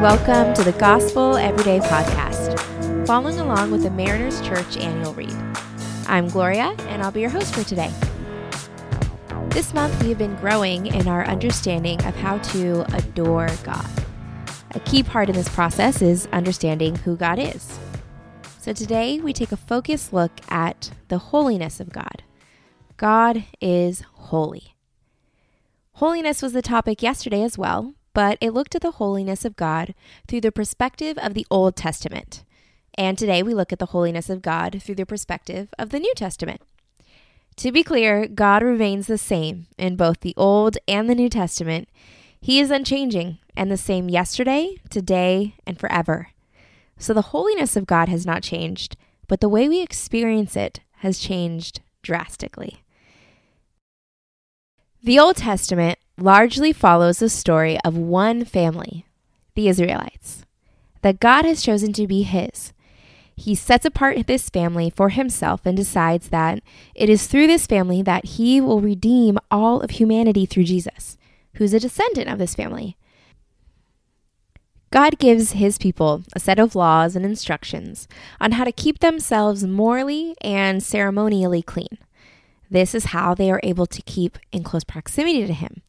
Welcome to the Gospel Everyday Podcast, following along with the Mariners Church annual read. I'm Gloria, and I'll be your host for today. This month, we have been growing in our understanding of how to adore God. A key part in this process is understanding who God is. So today, we take a focused look at the holiness of God. God is holy. Holiness was the topic yesterday as well, but it looked at the holiness of God through the perspective of the Old Testament. And today we look at the holiness of God through the perspective of the New Testament. To be clear, God remains the same in both the Old and the New Testament. He is unchanging and the same yesterday, today, and forever. So the holiness of God has not changed, but the way we experience it has changed drastically. The Old Testament largely follows the story of one family, the Israelites, that God has chosen to be his. He sets apart this family for himself and decides that it is through this family that he will redeem all of humanity through Jesus, who's a descendant of this family. God gives his people a set of laws and instructions on how to keep themselves morally and ceremonially clean. This is how they are able to keep in close proximity to Him,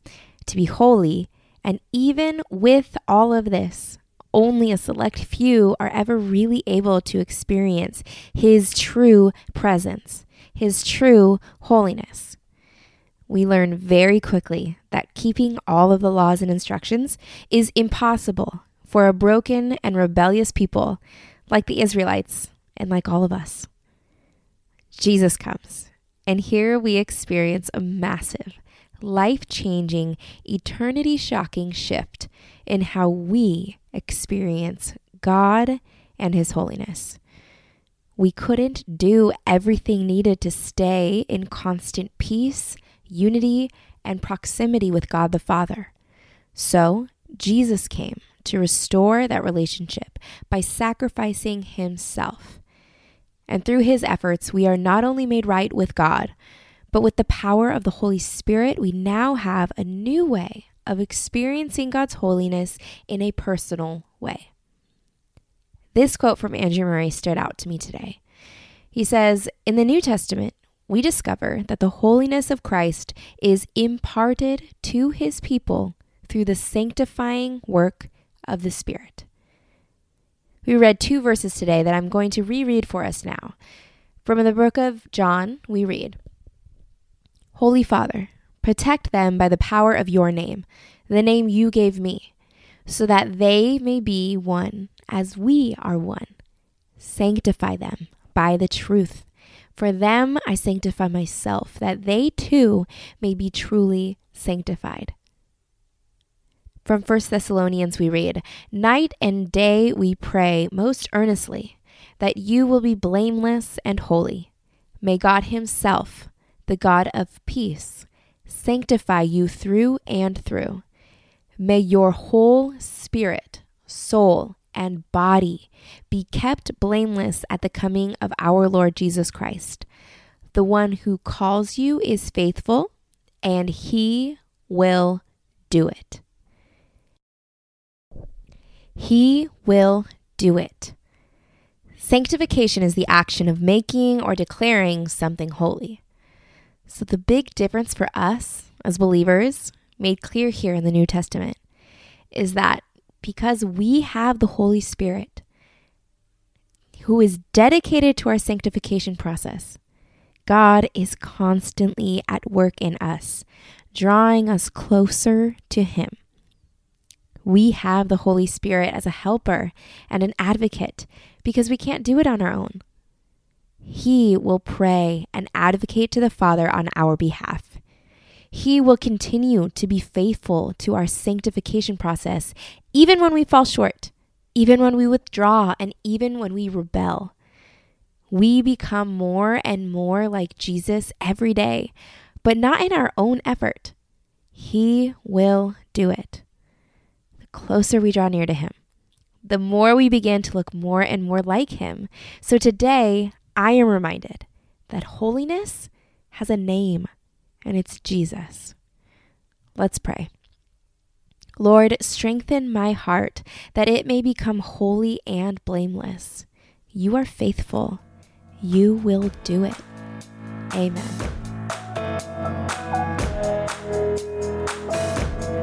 to be holy. And even with all of this, only a select few are ever really able to experience His true presence, His true holiness. We learn very quickly that keeping all of the laws and instructions is impossible for a broken and rebellious people like the Israelites and like all of us. Jesus comes and here we experience a massive, life changing, eternity shocking shift in how we experience God and His holiness. We couldn't do everything needed to stay in constant peace, unity, and proximity with God the Father. So, Jesus came to restore that relationship by sacrificing Himself and through his efforts, we are not only made right with God, but with the power of the Holy Spirit, we now have a new way of experiencing God's holiness in a personal way. This quote from Andrew Murray stood out to me today. He says, In the New Testament, we discover that the holiness of Christ is imparted to his people through the sanctifying work of the Spirit. We read two verses today that I'm going to reread for us now. From the book of John, we read Holy Father, protect them by the power of your name, the name you gave me, so that they may be one as we are one. Sanctify them by the truth. For them I sanctify myself, that they too may be truly sanctified. From 1 Thessalonians, we read, Night and day we pray most earnestly that you will be blameless and holy. May God Himself, the God of peace, sanctify you through and through. May your whole spirit, soul, and body be kept blameless at the coming of our Lord Jesus Christ. The one who calls you is faithful, and He will do it. He will do it. Sanctification is the action of making or declaring something holy. So, the big difference for us as believers, made clear here in the New Testament, is that because we have the Holy Spirit who is dedicated to our sanctification process, God is constantly at work in us, drawing us closer to Him. We have the Holy Spirit as a helper and an advocate because we can't do it on our own. He will pray and advocate to the Father on our behalf. He will continue to be faithful to our sanctification process, even when we fall short, even when we withdraw, and even when we rebel. We become more and more like Jesus every day, but not in our own effort. He will do it closer we draw near to Him, the more we begin to look more and more like Him. So today, I am reminded that holiness has a name, and it's Jesus. Let's pray. Lord, strengthen my heart that it may become holy and blameless. You are faithful. You will do it. Amen.